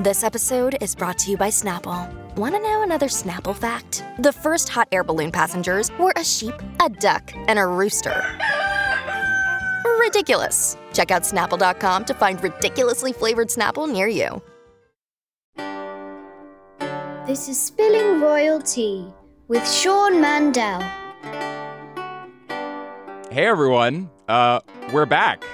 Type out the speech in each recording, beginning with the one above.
This episode is brought to you by Snapple. Want to know another Snapple fact? The first hot air balloon passengers were a sheep, a duck, and a rooster. Ridiculous. Check out snapple.com to find ridiculously flavored Snapple near you. This is Spilling Royal Tea with Sean Mandel. Hey everyone, uh, we're back.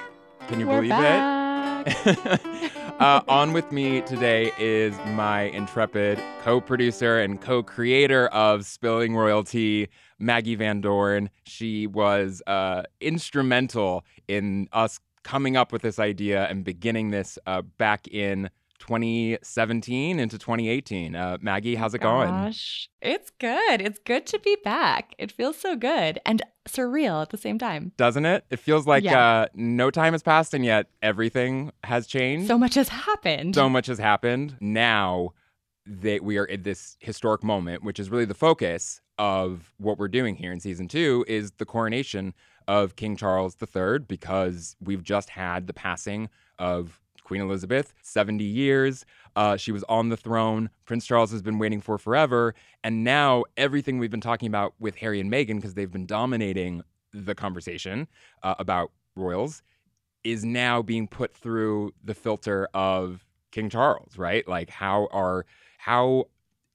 Can you We're believe it? uh, on with me today is my intrepid co-producer and co-creator of Spilling Royal Tea, Maggie Van Dorn. She was uh, instrumental in us coming up with this idea and beginning this uh, back in 2017 into 2018. Uh, Maggie, how's it going? It's good. It's good to be back. It feels so good and surreal at the same time. Doesn't it? It feels like Yeah. uh, no time has passed and yet everything has changed. So much has happened. so much has happened. Now that we are at this historic moment, which is really the focus of what we're doing here in season two, is the coronation of King Charles III, because we've just had the passing of Queen Elizabeth, 70 years. Uh, she was on the throne. Prince Charles has been waiting for forever. And now everything we've been talking about with Harry and Meghan, because they've been dominating the conversation uh, about royals, is now being put through the filter of King Charles, right? Like how are how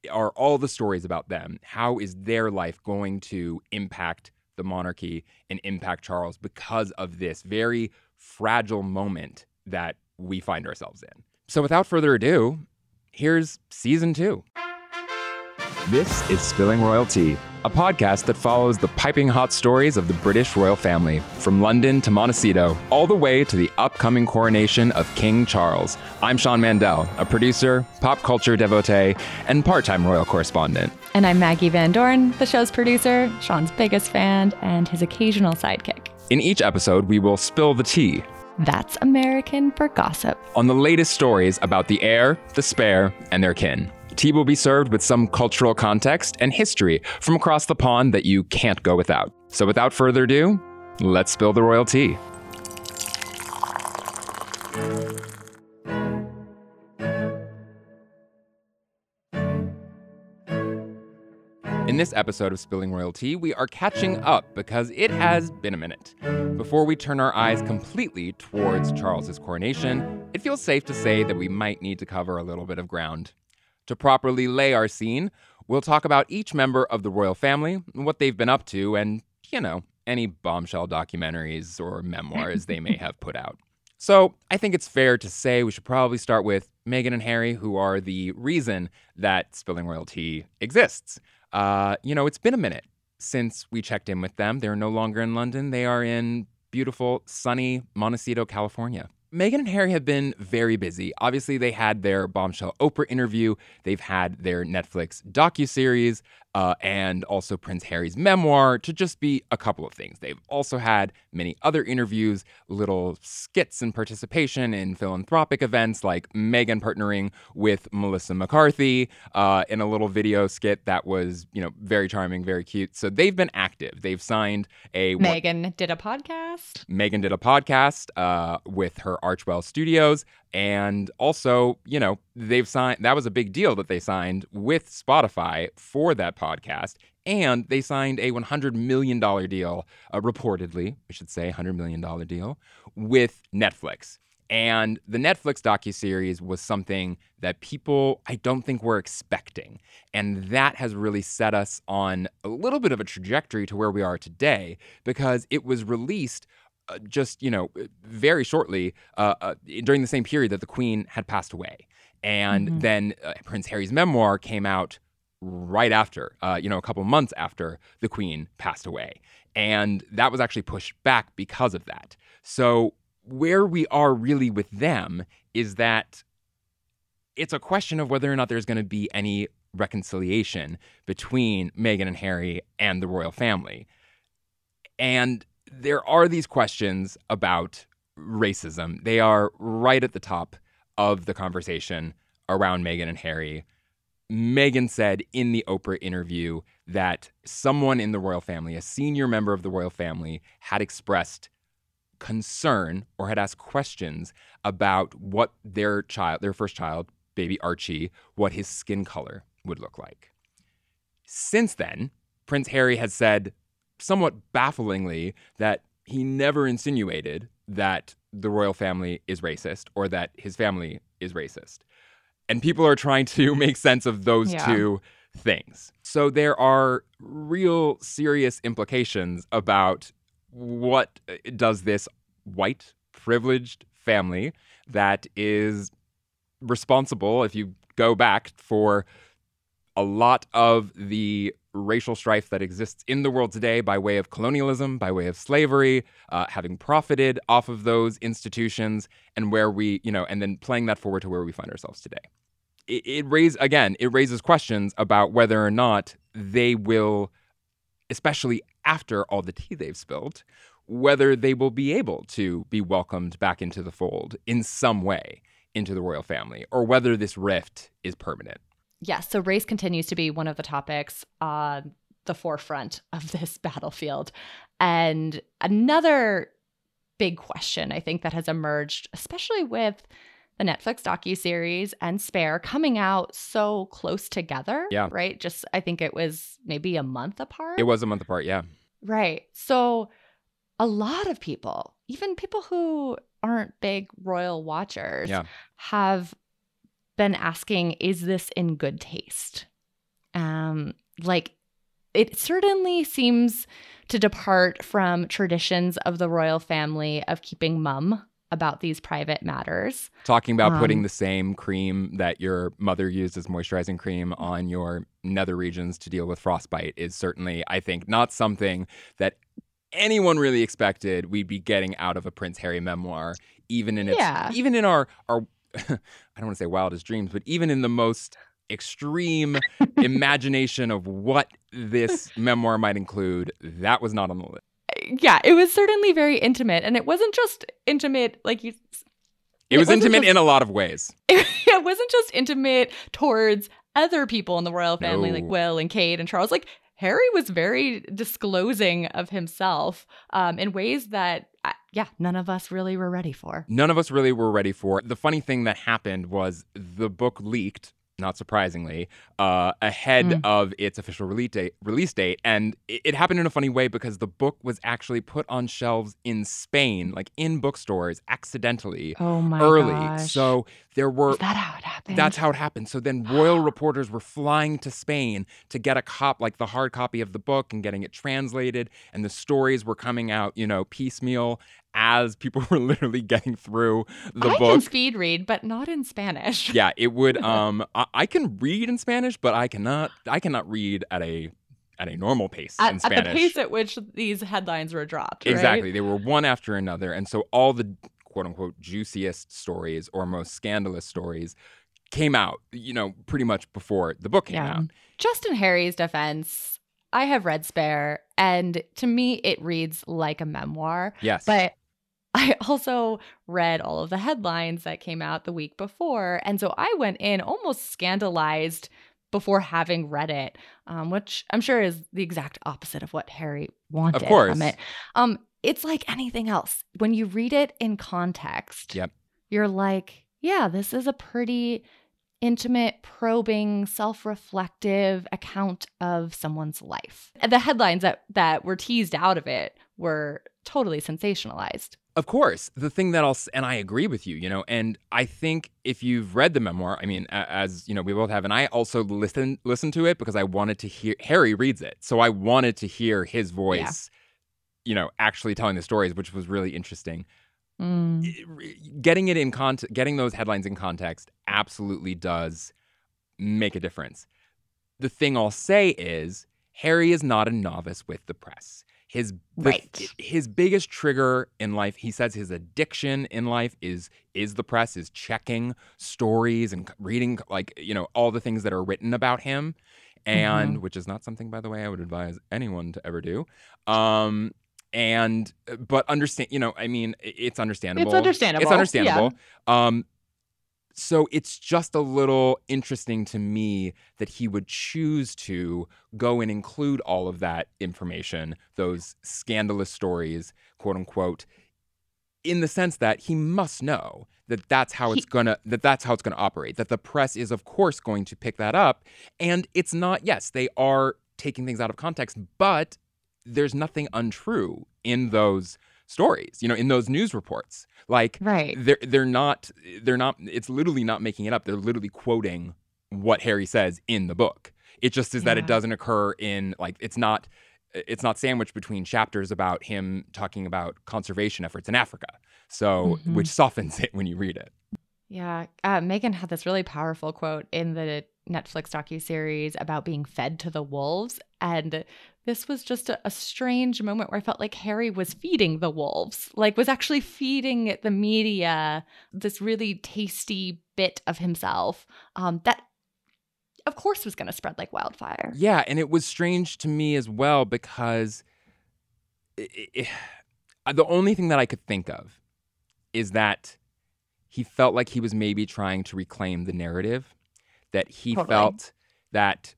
are all the stories about them? How is their life going to impact the monarchy and impact Charles because of this very fragile moment that we find ourselves in? So without further ado, here's season 2. This is Spilling Royal Tea, a podcast that follows the piping hot stories of the British royal family, from London to Montecito, all the way to the upcoming coronation of King Charles. I'm Sean Mandel, a producer, pop culture devotee, and part time royal correspondent. And I'm Maggie Van Dorn, the show's producer, Sean's biggest fan, and his occasional sidekick. In each episode, we will spill the tea That's American for gossip. on the latest stories about the heir, the spare, and their kin. Tea will be served with some cultural context and history from across the pond that you can't go without. So without further ado, let's spill the royal tea. In this episode of Spilling Royal Tea, we are catching up because it has been a minute. Before we turn our eyes completely towards Charles's coronation, it feels safe to say that we might need to cover a little bit of ground. To properly lay our scene, we'll talk about each member of the royal family, what they've been up to, and, you know, any bombshell documentaries or memoirs they may have put out. So, I think it's fair to say we should probably start with Meghan and Harry, who are the reason that Spilling Royal Tea exists. Uh, you know, it's been a minute since we checked in with them. They're no longer in London, they are in beautiful, sunny Montecito, California. Meghan and Harry have been very busy. Obviously, they had their bombshell Oprah interview. They've had their Netflix docuseries, uh, and also Prince Harry's memoir, to just be a couple of things. They've also had many other interviews, little skits and participation in philanthropic events, like Meghan partnering with Melissa McCarthy uh, in a little video skit that was, you know, very charming, very cute. So they've been active. They've signed a Meghan did a podcast. Meghan did a podcast uh, with her Archewell Studios. And also, you know, they've signed, that was a big deal that they signed with Spotify for that podcast. And they signed a $100 million deal, uh, reportedly, I should say, $100 million deal with Netflix. And the Netflix docuseries was something that people, I don't think, were expecting. And that has really set us on a little bit of a trajectory to where we are today because it was released uh, just, you know, very shortly uh, uh, during the same period that the Queen had passed away. And Mhm. then uh, Prince Harry's memoir came out right after, uh, you know, a couple months after the Queen passed away. And that was actually pushed back because of that. So, where we are really with them is that it's a question of whether or not there's going to be any reconciliation between Meghan and Harry and the royal family. And there are these questions about racism. They are right at the top of the conversation around Meghan and Harry. Meghan said in the Oprah interview that someone in the royal family, a senior member of the royal family, had expressed concern or had asked questions about what their child, their first child, baby Archie what his skin color would look like. Since then, Prince Harry has said, somewhat bafflingly, that he never insinuated that the royal family is racist or that his family is racist. And people are trying to make sense of those Yeah. two things. So there are real serious implications about what uh, does this white privileged family that is responsible if you go back for a lot of the racial strife that exists in the world today by way of colonialism, by way of slavery, uh, having profited off of those institutions, and where we, you know, and then playing that forward to where we find ourselves today. It, it raise again, it raises questions about whether or not they will, especially after all the tea they've spilled, whether they will be able to be welcomed back into the fold in some way into the royal family, or whether this rift is permanent. Yes, so race continues to be one of the topics on the forefront of this battlefield. And another big question I think that has emerged, especially with the Netflix docu-series and Spare coming out so close together, Yeah. right? Just I think it was maybe a month apart. It was a month apart, yeah. Right. So a lot of people, even people who aren't big royal watchers, Yeah. have been asking, is this in good taste? Um, like it certainly seems to depart from traditions of the royal family of keeping mum about these private matters. Talking about putting Um, the same cream that your mother used as moisturizing cream on your nether regions to deal with frostbite is certainly, I think, not something that anyone really expected we'd be getting out of a Prince Harry memoir, even in its Yeah. even in our our I don't want to say wildest dreams, but even in the most extreme imagination of what this memoir might include, that was not on the list. Uh, yeah, it was certainly very intimate. And it wasn't just intimate, like you It was wasn't intimate just- in a lot of ways. it wasn't just intimate towards other people in the royal family, like Will and Kate and Charles. Like Harry was very disclosing of himself um, in ways that, uh, yeah, none of us really were ready for. None of us really were ready for. The funny thing that happened was the book leaked, not surprisingly, uh, ahead Mm. of its official release date, release date. And it, it happened in a funny way because the book was actually put on shelves in Spain, like in bookstores, accidentally Oh my early. gosh. So there were. Is that how it happened? That's how it happened. So then royal reporters were flying to Spain to get a cop like the hard copy of the book and getting it translated and the stories were coming out, you know, piecemeal as people were literally getting through the I book. can speed read, but not in Spanish. yeah, it would um I, I can read in Spanish, but I cannot I cannot read at a at a normal pace in At, at the pace at which these headlines were dropped. right? Exactly. They were one after another. And so all the quote unquote juiciest stories or most scandalous stories came out, you know, pretty much before the book came Yeah. out. Justin Harry's defense, I have read Spare, and to me, it reads like a memoir. Yes. But I also read all of the headlines that came out the week before. And so I went in almost scandalized before having read it, um, which I'm sure is the exact opposite of what Harry wanted of course. from it. Um, it's like anything else. When you read it in context, Yep. you're like, yeah, this is a pretty intimate, probing, self-reflective account of someone's life. And the headlines that that were teased out of it were totally sensationalized. Of course, the thing that I'll s- and I agree with you, you know, and I think if you've read the memoir, I mean, as you know, we both have, and I also listened listened to it because I wanted to hear Harry reads it, so I wanted to hear his voice, you know, actually telling the stories, which was really interesting. Mm. Getting it in context, getting those headlines in context, absolutely does make a difference. The thing I'll say is Harry is not a novice with the press. His Right. his biggest trigger in life, he says his addiction in life is is the press, is checking stories and reading like, you know, all the things that are written about him. And which is not something by the way I would advise anyone to ever do. Um and but understand, you know, I mean, it's understandable. It's understandable, It's understandable. Um so it's just a little interesting to me that he would choose to go and include all of that information, those scandalous stories, quote unquote, in the sense that he must know that that's how it's gonna that that's how it's gonna operate that the press is of course going to pick that up and it's not yes they are taking things out of context but there's nothing untrue in those stories you know in those news reports like right they're they're not they're not it's literally not making it up they're literally quoting what harry says in the book it just is that it doesn't occur in like it's not it's not sandwiched between chapters about him talking about conservation efforts in Africa. So, Mhm. which softens it when you read it. Yeah, uh, Meghan had this really powerful quote in the Netflix docuseries about being fed to the wolves, and this was just a, a strange moment where I felt like Harry was feeding the wolves, like was actually feeding the media this really tasty bit of himself um, that, of course, was going to spread like wildfire. Yeah, and it was strange to me as well because i i the only thing that I could think of is that he felt like he was maybe trying to reclaim the narrative that he Totally. felt that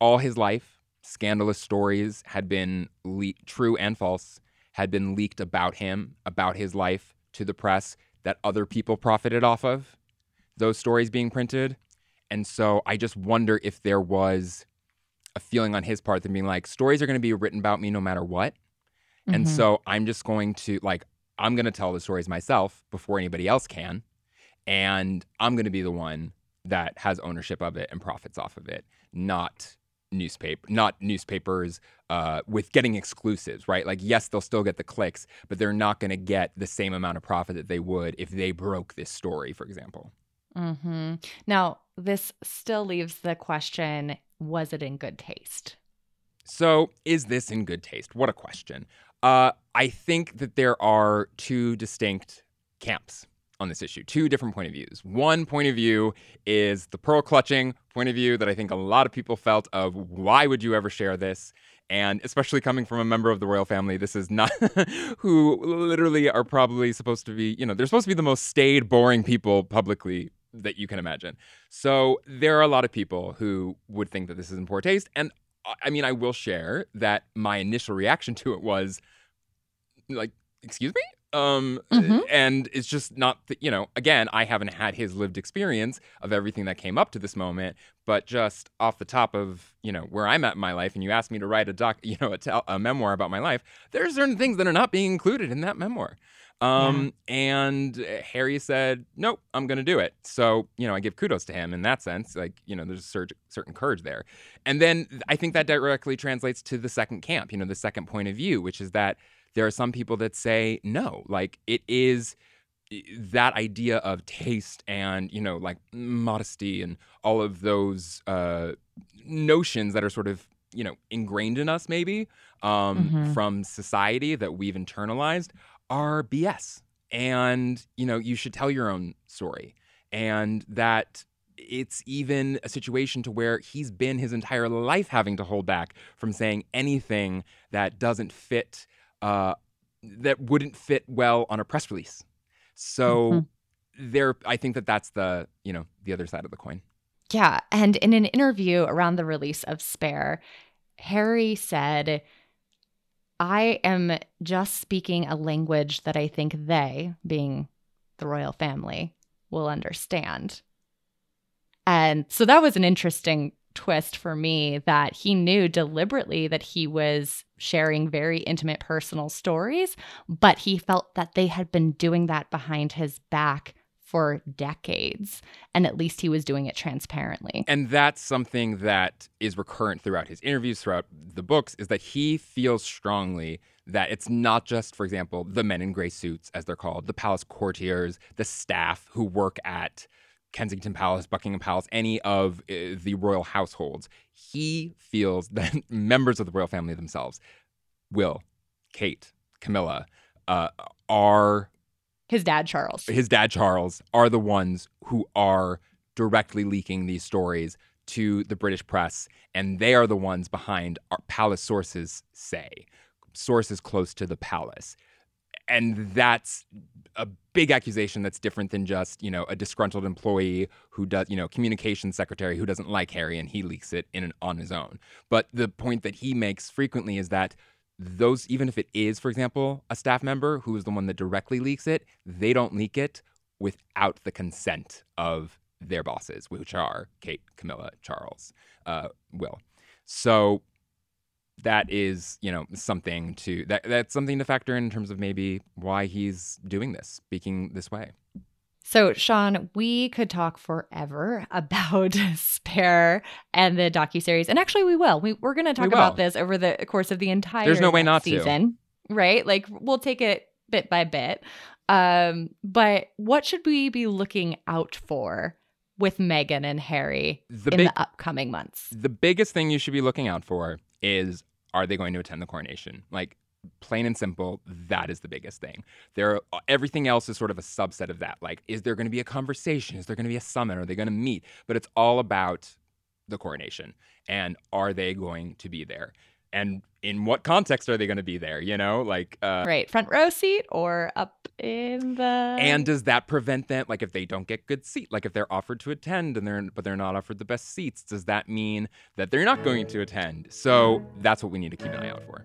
all his life scandalous stories had been le- true and false had been leaked about him about his life to the press that other people profited off of those stories being printed and so i just wonder if there was a feeling on his part that being like stories are going to be written about me no matter what and Mhm. so I'm just going to like I'm going to tell the stories myself before anybody else can and I'm going to be the one that has ownership of it and profits off of it, not newspaper not newspapers uh, with getting exclusives, right? Like yes, they'll still get the clicks, but they're not going to get the same amount of profit that they would if they broke this story, for example. hmm Now, this still leaves the question was it in good taste? So, is this in good taste? What a question. Uh, I think that there are two distinct camps on this issue, two different point of views. One point of view is the pearl clutching point of view that I think a lot of people felt of why would you ever share this? And especially coming from a member of the royal family, this is not who literally are probably supposed to be, you know, they're supposed to be the most staid, boring people publicly that you can imagine. So there are a lot of people who would think that this is in poor taste. And I- I mean, I will share that my initial reaction to it was like, excuse me? Um, Mhm. and it's just not, th- you know, again, I haven't had his lived experience of everything that came up to this moment, but just off the top of, you know, where I'm at in my life, and you asked me to write a doc, you know, a, tel- a memoir about my life, there are certain things that are not being included in that memoir. Um, and uh, Harry said, nope, I'm going to do it. So, you know, I give kudos to him in that sense. Like, you know, there's a cer- certain courage there. And then I think that directly translates to the second camp, you know, the second point of view, which is that there are some people that say, no, like it is that idea of taste and, you know, like modesty and all of those uh, notions that are sort of, you know, ingrained in us maybe um, Mhm. from society that we've internalized are BS. And, you know, you should tell your own story. And that it's even a situation to where he's been his entire life having to hold back from saying anything that doesn't fit, uh, that wouldn't fit well on a press release. So Mhm. there, I think that that's the, you know, the other side of the coin. Yeah. And in an interview around the release of Spare, Harry said, I am just speaking a language that I think they, being the royal family, will understand. And so that was an interesting twist for me that he knew deliberately that he was sharing very intimate personal stories, but he felt that they had been doing that behind his back for decades. And at least he was doing it transparently. And that's something that is recurrent throughout his interviews, throughout the books, is that he feels strongly that it's not just, for example, the men in gray suits, as they're called, the palace courtiers, the staff who work at Kensington Palace, Buckingham Palace, any of uh, the royal households. He feels that members of the royal family themselves, Will, Kate, Camilla, uh, are His dad, Charles. his dad Charles are the ones who are directly leaking these stories to the British press, and they are the ones behind our palace sources say sources close to the palace, and that's a big accusation that's different than just you know a disgruntled employee who does you know communications secretary who doesn't like Harry and he leaks it in on his own. But the point that he makes frequently is that those even if it is for example a staff member who is the one that directly leaks it they don't leak it without the consent of their bosses which are kate camilla charles uh, will so that is you know something to that that's something to factor in in terms of maybe why he's doing this speaking this way so, Sean, we could talk forever about Spare and the docu series, and actually, we will. We, we're going to talk about this over the course of the entire. There's no way not season, to, right? Like we'll take it bit by bit. Um, but what should we be looking out for with Meghan and Harry the in big, the upcoming months? The biggest thing you should be looking out for is: Are they going to attend the coronation? Like plain and simple that is the biggest thing. There everything else is sort of a subset of that. Like is there going to be a conversation? Is there going to be a summit? Are they going to meet? But it's all about the coronation and are they going to be there and in what context are they going to be there you know? Like uh, right front row seat or up in the and does that prevent them like if they don't get good seat like if they're offered to attend and they're but they're not offered the best seats does that mean that they're not going to attend? So that's what we need to keep an eye out for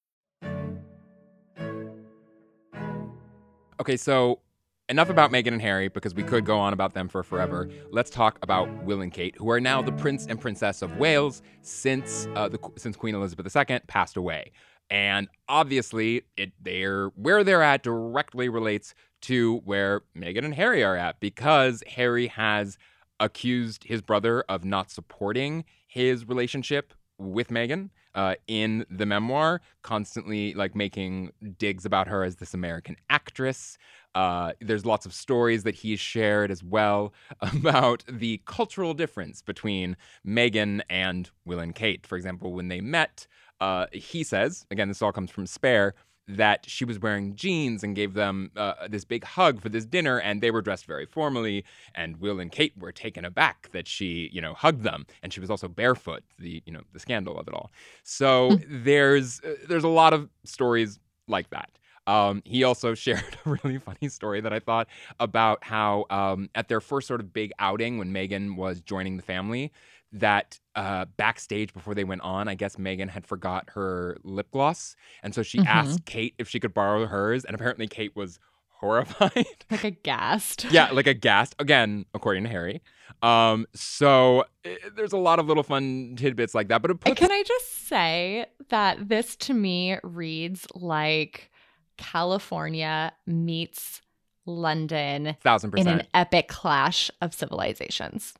Okay, so enough about Meghan and Harry because we could go on about them for forever. Let's talk about Will and Kate, who are now the Prince and Princess of Wales since uh, the, since Queen Elizabeth II passed away. And obviously, it they're where they're at directly relates to where Meghan and Harry are at because Harry has accused his brother of not supporting his relationship with Meghan uh, in the memoir, constantly like making digs about her as this American actress. Uh, there's lots of stories that he's shared as well about the cultural difference between Meghan and Will and Kate. For example, when they met, uh, he says, again, this all comes from Spare, that she was wearing jeans and gave them uh, this big hug for this dinner and they were dressed very formally and will and kate were taken aback that she you know hugged them and she was also barefoot the you know the scandal of it all so hmm. there's uh, there's a lot of stories like that um, he also shared a really funny story that I thought about how um, at their first sort of big outing when Meghan was joining the family, that uh, backstage before they went on, I guess Meghan had forgot her lip gloss. And so she mm-hmm. asked Kate if she could borrow hers. And apparently Kate was horrified. Like aghast. yeah, like aghast. Again, according to Harry. Um, so it, eh, there's a lot of little fun tidbits like that. But puts- can I just say that this to me reads like California meets London thousand percent in an epic clash of civilizations.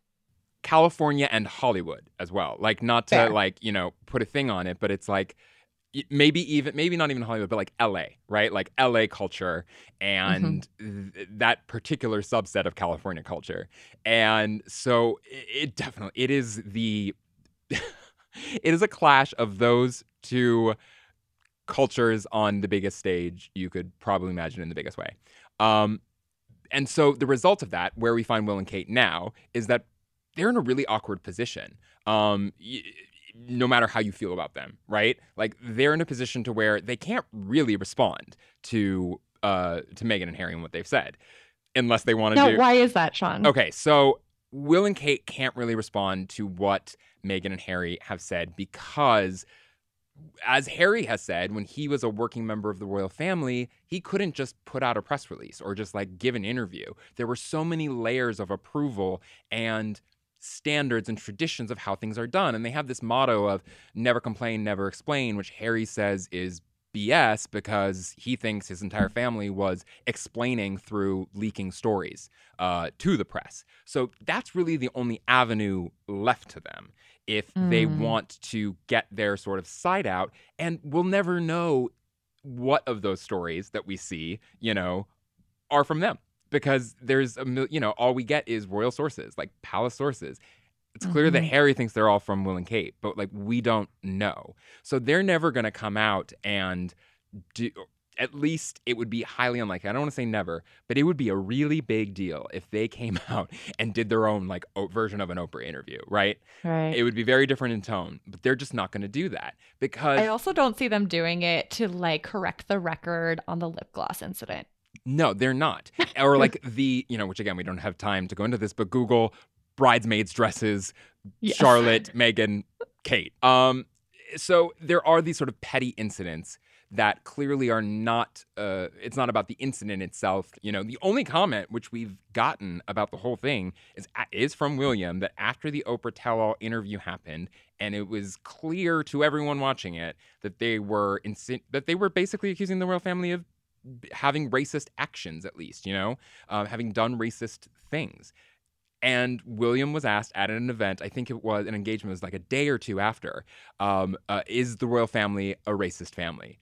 California and Hollywood as well. Like not to Fair. like, you know, put a thing on it, but it's like maybe even maybe not even Hollywood, but like LA, right? Like LA culture and mm-hmm. th- that particular subset of California culture. And so it, it definitely it is the it is a clash of those two cultures on the biggest stage you could probably imagine in the biggest way. Um, and so the result of that, where we find Will and Kate now, is that they're in a really awkward position. Um, y- no matter how you feel about them, right? Like they're in a position to where they can't really respond to uh to Meghan and Harry and what they've said, unless they want to now, do. Why is that, Sean? Okay, so Will and Kate can't really respond to what Meghan and Harry have said because as Harry has said, when he was a working member of the royal family, he couldn't just put out a press release or just like give an interview. There were so many layers of approval and standards and traditions of how things are done. And they have this motto of never complain, never explain, which Harry says is BS because he thinks his entire family was explaining through leaking stories uh, to the press. So that's really the only avenue left to them if mm. they want to get their sort of side out. And we'll never know what of those stories that we see, you know, are from them because there's a you know all we get is royal sources like palace sources It's clear that Mhm. Harry thinks they're all from Will and Kate, but like we don't know. So they're never going to come out and do. At least it would be highly unlikely. I don't want to say never, but it would be a really big deal if they came out and did their own like o- version of an Oprah interview, right? Right. It would be very different in tone, but they're just not going to do that because I also don't see them doing it to like correct the record on the lip gloss incident. No, they're not. or like the, you know, which again, we don't have time to go into this, but Google bridesmaids dresses, Yes. Charlotte, Meghan, Kate. Um, so there are these sort of petty incidents that clearly are not, uh, it's not about the incident itself. You know, the only comment which we've gotten about the whole thing is, is from William that after the Oprah Tell All interview happened, and it was clear to everyone watching it that they were insin- that they were basically accusing the royal family of having racist actions, at least, you know, um, having done racist things. And William was asked at an event, I think it was an engagement, it was like a day or two after, um, uh, is the royal family a racist family?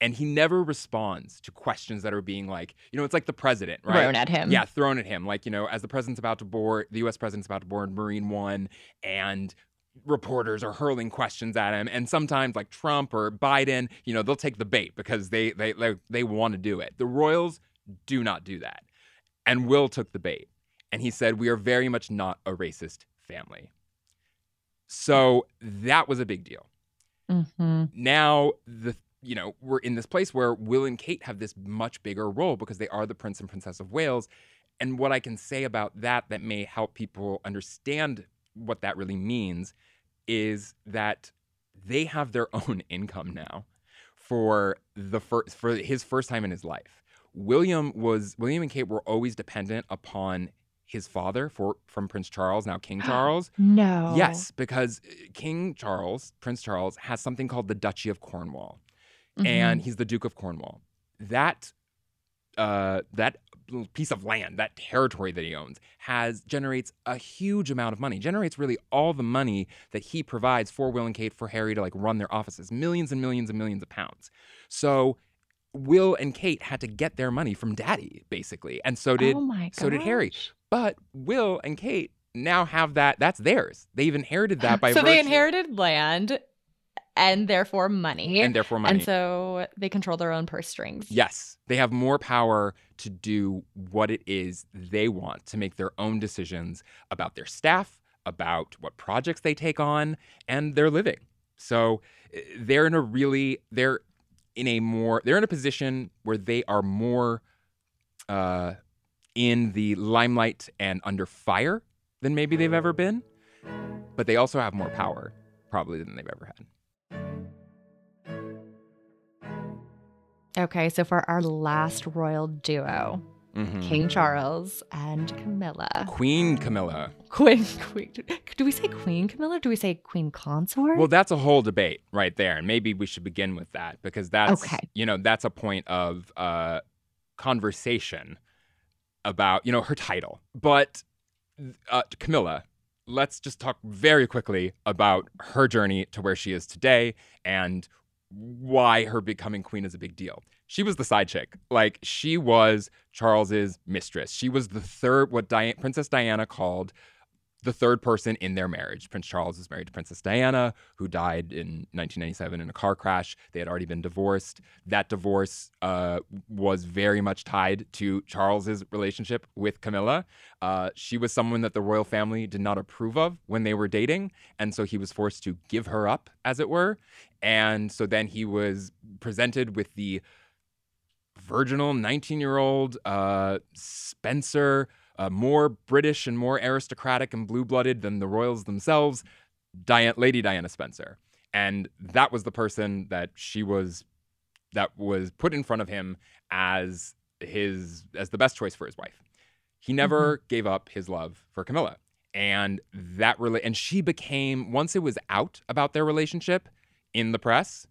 And he never responds to questions that are being like, you know, it's like the president, right? Thrown at him. Yeah, thrown at him. Like, you know, as the president's about to board, the US president's about to board Marine One, and reporters are hurling questions at him. And sometimes, like Trump or Biden, you know, they'll take the bait because they they they, they want to do it. The Royals do not do that. And Will took the bait. And he said, We are very much not a racist family. So that was a big deal Mm-hmm. now the you know we're in this place where will and kate have this much bigger role because they are the prince and princess of wales and what i can say about that that may help people understand what that really means is that they have their own income now for the first for his first time in his life william was william and kate were always dependent upon his father for from prince charles now king charles No. Yes, because uh, King Charles, Prince Charles, has something called the Duchy of Cornwall, Mhm. and he's the Duke of Cornwall. That uh, that piece of land, that territory that he owns, has generates a huge amount of money. Generates really all the money that he provides for Will and Kate, for Harry to like run their offices, millions and millions and millions of pounds. So. Will and Kate had to get their money from Daddy, basically, and so did oh so did Harry. but Will and Kate now have that. That's theirs. They've inherited that by so they inherited land and therefore money. and therefore money. And so they control their own purse strings. yes, they have more power to do what it is they want to make their own decisions about their staff, about what projects they take on, and their living. So eh, they're in a really they're in a more they're in a position where they are more uh, in the limelight and under fire than maybe they've ever been, but they also have more power probably than they've ever had. Okay, so for our last royal duo, Mhm. King Charles and Camilla. Queen Camilla. Queen, queen. Do we say Queen Camilla? Do we say Queen Consort? Well, that's a whole debate right there, and maybe we should begin with that because that's Okay. you know that's a point of uh, conversation about you know her title. But uh, Camilla, let's just talk very quickly about her journey to where she is today and why her becoming queen is a big deal. She was the side chick. Like she was Charles's mistress. She was the third what Diana, Princess Diana called the third person in their marriage. Prince Charles was married to Princess Diana, who died in 1997 in a car crash. They had already been divorced. That divorce uh, was very much tied to Charles's relationship with Camilla. Uh, she was someone that the royal family did not approve of when they were dating, and so he was forced to give her up, as it were. And so then he was presented with the virginal 19 year old uh, Spencer, uh, more British and more aristocratic and blue blooded than the royals themselves, Diana, Lady Diana Spencer. And that was the person that she was, that was put in front of him as his, as the best choice for his wife. He never gave up his love for Camilla. And that really, and she became, once it was out about their relationship in the press,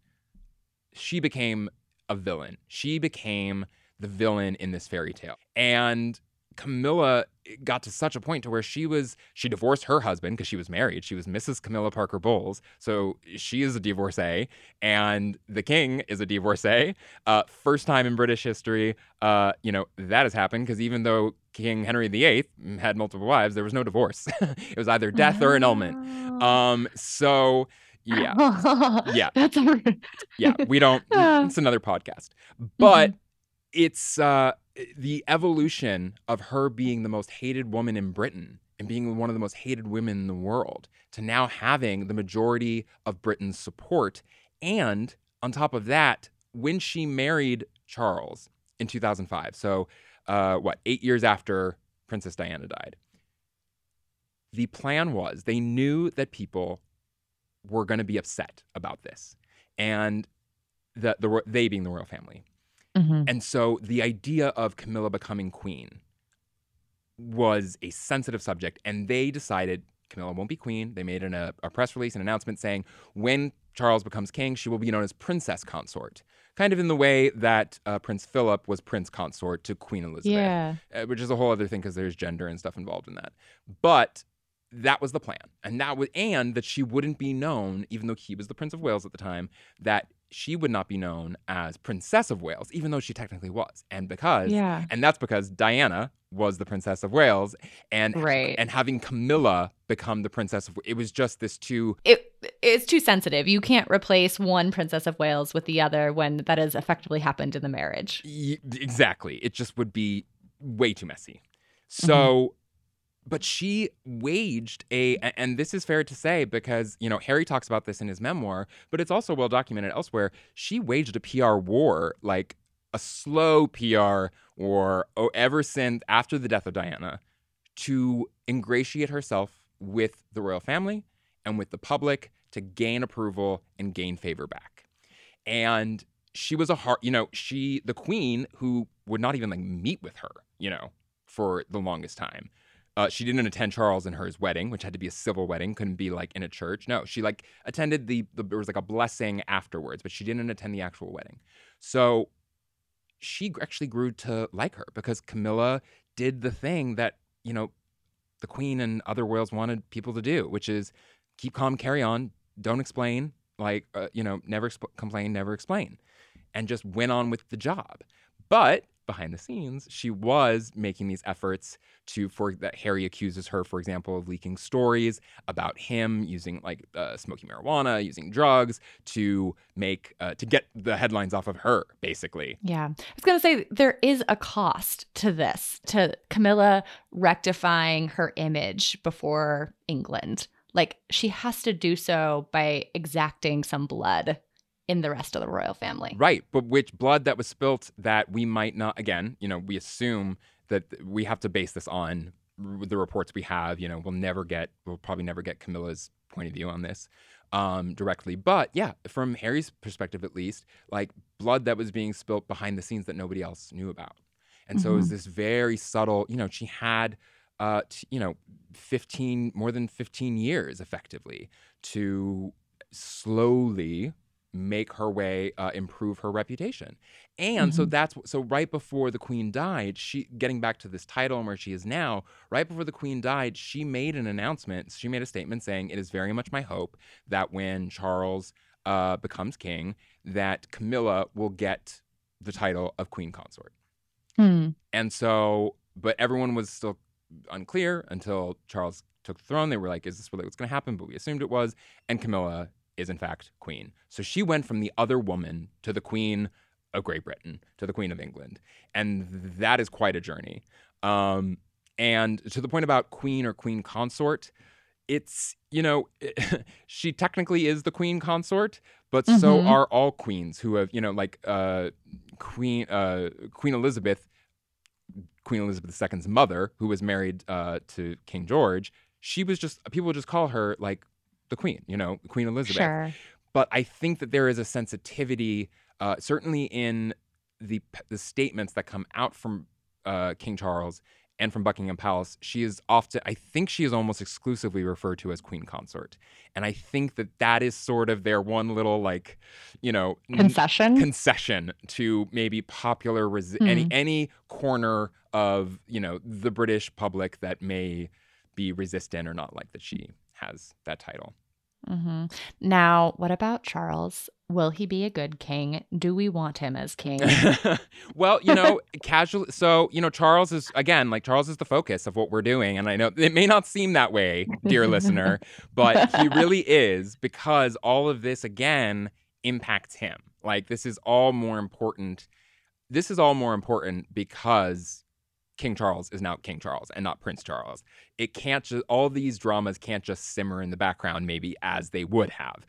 she became a villain. She became the villain in this fairy tale. And Camilla got to such a point to where she was she divorced her husband because she was married. She was Mrs. Camilla Parker Bowles, so she is a divorcee, and the king is a divorcee. Uh, first time in British history, uh, you know that has happened because even though King Henry VIII had multiple wives, there was no divorce. it was either death or annulment. Oh. Um, so yeah, Yeah. That's a... yeah, we don't. It's another podcast, but it's uh, the evolution of her being the most hated woman in Britain and being one of the most hated women in the world to now having the majority of Britain's support, and on top of that, when she married Charles in 2005, so uh, what eight years after Princess Diana died. The plan was they knew that people were going to be upset about this, and the, the they being the royal family. Mhm. And so the idea of Camilla becoming queen was a sensitive subject, and they decided Camilla won't be queen. They made an, a, a press release, an announcement saying when Charles becomes king, she will be known as princess consort, kind of in the way that uh, Prince Philip was prince consort to Queen Elizabeth Yeah. uh, which is a whole other thing because there's gender and stuff involved in that. But that was the plan, and that was and that she wouldn't be known, even though he was the Prince of Wales at the time, that she would not be known as Princess of Wales, even though she technically was, and because Yeah. and that's because Diana was the Princess of Wales, and Right. and having Camilla become the Princess of it was just this too. It it's too sensitive. You can't replace one princess of Wales with the other when that has effectively happened in the marriage. Y- exactly. It just would be way too messy. Mm-hmm. So, but she waged a, and this is fair to say because, you know, Harry talks about this in his memoir, but it's also well documented elsewhere. She waged a PR war, like a slow PR war, oh, ever since after the death of Diana to ingratiate herself with the royal family and with the public to gain approval and gain favor back. And she was a hard, you know, she, the queen, who would not even like meet with her, you know, for the longest time. Uh, she didn't attend Charles and her's wedding, which had to be a civil wedding, couldn't be like in a church. No, she like attended the, the there was like a blessing afterwards, but she didn't attend the actual wedding. So she actually grew to like her because Camilla did the thing that, you know, the queen and other royals wanted people to do, which is keep calm, carry on, don't explain, like, uh, you know, never exp- complain, never explain, and just went on with the job. But behind the scenes, she was making these efforts to, for that Harry accuses her, for example, of leaking stories about him using like uh, smoking marijuana, using drugs to make, uh, to get the headlines off of her, basically. Yeah. I was to say there is a cost to this, to Camilla rectifying her image before England. Like she has to do so by exacting some blood in the rest of the royal family. Right, but which blood that was spilt that we might not again, you know, we assume that we have to base this on the reports we have, you know, we'll never get we'll probably never get Camilla's point of view on this um directly, but yeah, from Harry's perspective at least, like blood that was being spilt behind the scenes that nobody else knew about. And so it was this very subtle, you know, she had uh t- you know 15 more than 15 years effectively to slowly make her way uh, improve her reputation and so that's so right before the queen died she getting back to this title and where she is now right before the queen died she made an announcement she made a statement saying it is very much my hope that when charles uh, becomes king that camilla will get the title of queen consort Hmm. and so, but everyone was still unclear until Charles took the throne. They were like, is this really what's going to happen? But we assumed it was. And Camilla is, in fact, queen. So she went from the other woman to the queen of Great Britain, to the queen of England. And that is quite a journey. Um, and to the point about queen or queen consort, it's, you know, she technically is the queen consort, but so Mhm. are all queens who have, you know, like uh, Queen uh, Queen Elizabeth, Queen Elizabeth II's mother, who was married uh, to King George. She was just people would just call her like the queen, you know, Queen Elizabeth. Sure. But I think that there is a sensitivity, uh, certainly in the the statements that come out from uh, King Charles and from Buckingham Palace, she is often, I think she is almost exclusively referred to as Queen Consort. And I think that that is sort of their one little, like, you know, concession n- concession to maybe popular, resi- mm. any, any corner of, you know, the British public that may be resistant or not like that she has that title. Mm-hmm. Now, what about Charles? Will he be a good king? Do we want him as king? well, you know, casually. So, you know, Charles is, again, like Charles is the focus of what we're doing. And I know it may not seem that way, dear listener, but he really is because all of this, again, impacts him. Like, this is all more important. This is all more important because King Charles is now King Charles and not Prince Charles. It can't just, all these dramas can't just simmer in the background, maybe as they would have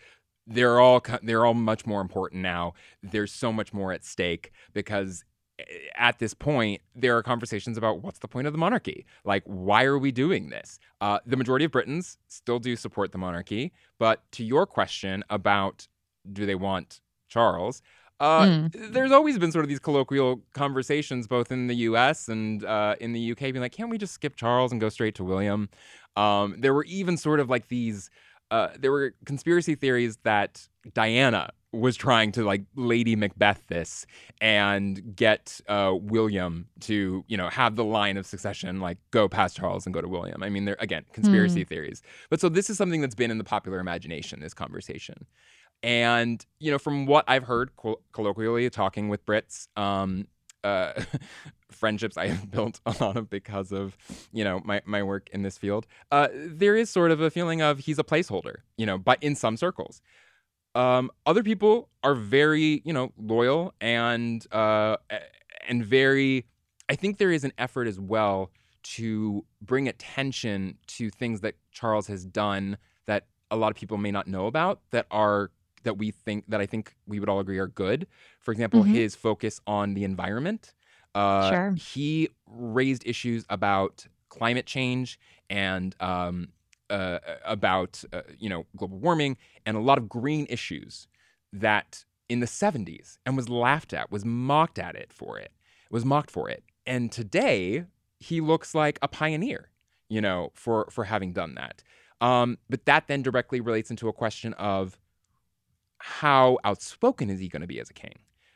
they're all they're all much more important now. There's so much more at stake because eh, at this point, there are conversations about what's the point of the monarchy? Like, why are we doing this? Uh, the majority of Britons still do support the monarchy. But to your question about do they want Charles, uh, mm. there's always been sort of these colloquial conversations, both in the US and uh, in the UK, being like, can't we just skip Charles and go straight to William? Um, there were even sort of like these uh, there were conspiracy theories that Diana was trying to like Lady Macbeth this and get uh, William to you know have the line of succession like go past Charles and go to William. I mean, there again conspiracy mm. theories, but so this is something that's been in the popular imagination. This conversation, and you know from what I've heard colloquially talking with Brits, um, uh, friendships I have built a lot of because of, you know, my, my work in this field, uh, there is sort of a feeling of he's a placeholder, you know, but in some circles. Um, other people are very, you know, loyal and uh, and very. I think there is an effort as well to bring attention to things that Charles has done that a lot of people may not know about that are that we think that I think we would all agree are good. For example, mm-hmm. his focus on the environment. Uh, sure. He raised issues about climate change and um, uh, about uh, you know global warming and a lot of green issues that in the 70s and was laughed at, was mocked at it for it, was mocked for it. And today he looks like a pioneer, you know, for for having done that. Um, but that then directly relates into a question of how outspoken is he going to be as a king?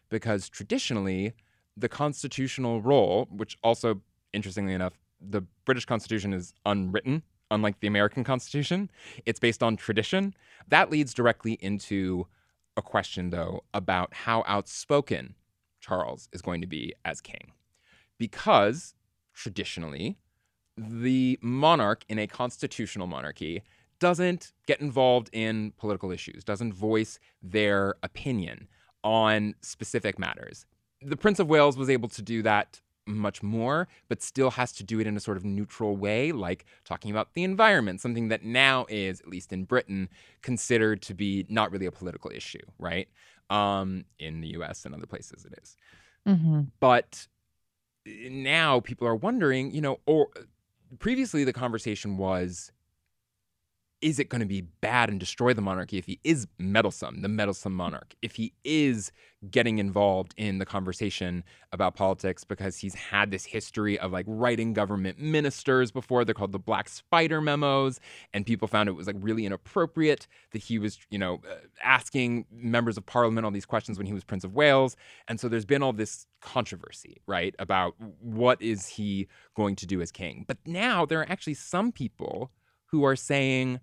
Because traditionally, the constitutional role, which also, interestingly enough, the British Constitution is unwritten, unlike the American Constitution. It's based on tradition. That leads directly into a question, though, about how outspoken Charles is going to be as king. Because traditionally, the monarch in a constitutional monarchy doesn't get involved in political issues, doesn't voice their opinion on specific matters. The Prince of Wales was able to do that much more, but still has to do it in a sort of neutral way, like talking about the environment, something that now is, at least in Britain, considered to be not really a political issue, right? Um, in the US and other places it is. Mm-hmm. But now people are wondering, you know, or previously the conversation was is it going to be bad and destroy the monarchy if he is meddlesome, the meddlesome monarch, if he is getting involved in the conversation about politics because he's had this history of like writing government ministers before. They're called the Black Spider memos. And people found it was like really inappropriate that he was, you know, uh, asking members of parliament all these questions when he was Prince of Wales. And so there's been all this controversy, right, about what is he going to do as king. But now there are actually some people who are saying,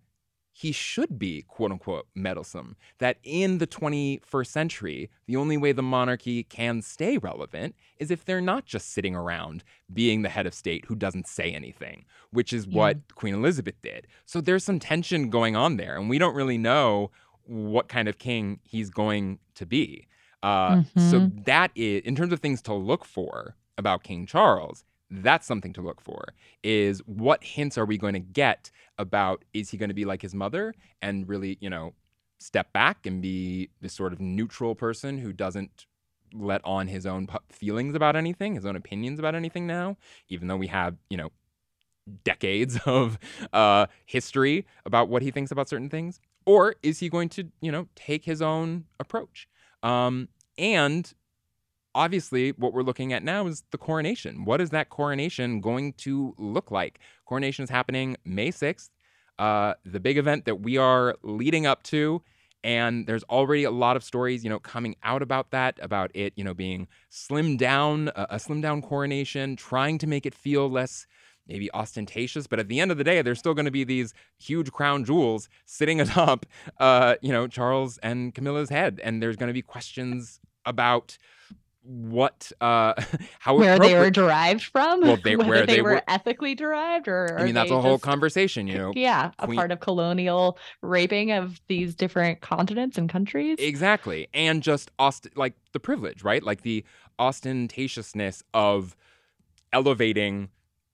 he should be quote unquote meddlesome. That in the 21st century, the only way the monarchy can stay relevant is if they're not just sitting around being the head of state who doesn't say anything, which is yeah. what Queen Elizabeth did. So there's some tension going on there, and we don't really know what kind of king he's going to be. Uh, mm-hmm. So that is, in terms of things to look for about King Charles, that's something to look for is what hints are we going to get about is he going to be like his mother and really you know step back and be this sort of neutral person who doesn't let on his own feelings about anything his own opinions about anything now even though we have you know decades of uh, history about what he thinks about certain things? Or is he going to you know take his own approach? Um, and obviously, what we're looking at now is the coronation. What is that coronation going to look like? Coronation is happening May 6th, uh, the big event that we are leading up to. And there's already a lot of stories, you know, coming out about that, about it, you know, being slimmed down, a, a slimmed down coronation, trying to make it feel less maybe ostentatious, but at the end of the day, there's still going to be these huge crown jewels sitting atop, uh, you know, Charles and Camilla's head, and there's going to be questions about what uh how where they were derived from? Well they where they, they were, were, ethically derived or i mean that's a whole conversation you know. Yeah a Queen- part of colonial raping of these different continents and countries. Exactly and just ost- like the privilege right? Like the ostentatiousness of elevating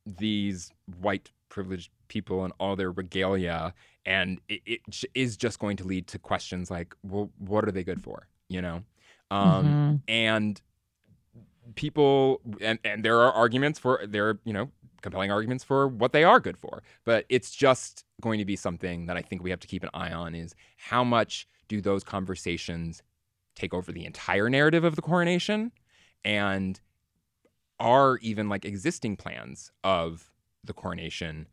these white privileged people and all their regalia and it, it is just going to lead to questions like well what are they good for? You know? Um Mhm. and people and, and there are arguments for there are you know compelling arguments for what they are good for. But it's just going to be something that i think we have to keep an eye on is how much do those conversations take over the entire narrative of the coronation? And are even like existing plans of the coronation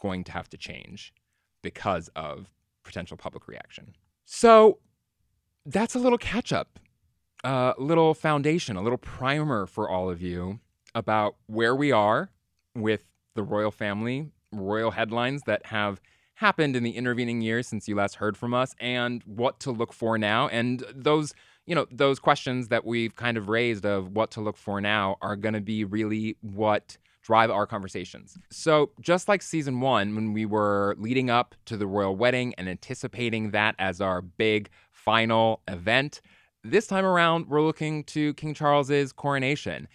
going to have to change because of potential public reaction? So that's a little catch up a little foundation, a little primer for all of you about where we are with the royal family, royal headlines that have happened in the intervening years since you last heard from us, and what to look for now. And those, you know, those questions that we've kind of raised of what to look for now are going to be really what drive our conversations. So, just like season one, when we were leading up to the royal wedding and anticipating that as our big final event, this time around, we're looking to King Charles's coronation.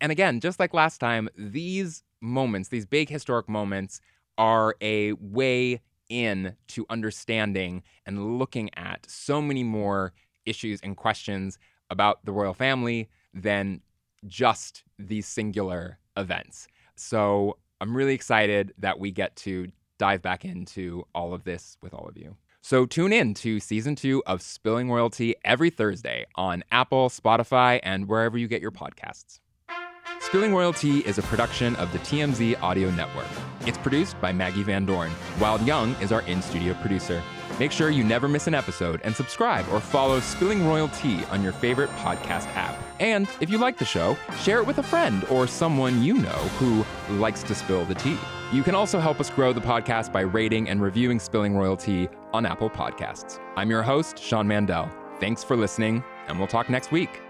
And again, just like last time, these moments, these big historic moments, are a way in to understanding and looking at so many more issues and questions about the royal family than just these singular events. So I'm really excited that we get to dive back into all of this with all of you. So tune in to season two of Spilling Royal Tea every Thursday on Apple, Spotify, and wherever you get your podcasts. Spilling Royal Tea is a production of the TMZ Audio Network. It's produced by Maggie Van Dorn. Wild Young is our in studio producer. Make sure you never miss an episode and subscribe or follow Spilling Royal Tea on your favorite podcast app. And if you like the show, share it with a friend or someone you know who likes to spill the tea. You can also help us grow the podcast by rating and reviewing Spilling Royal Tea on Apple Podcasts. I'm your host, Sean Mandel. Thanks for listening, and we'll talk next week.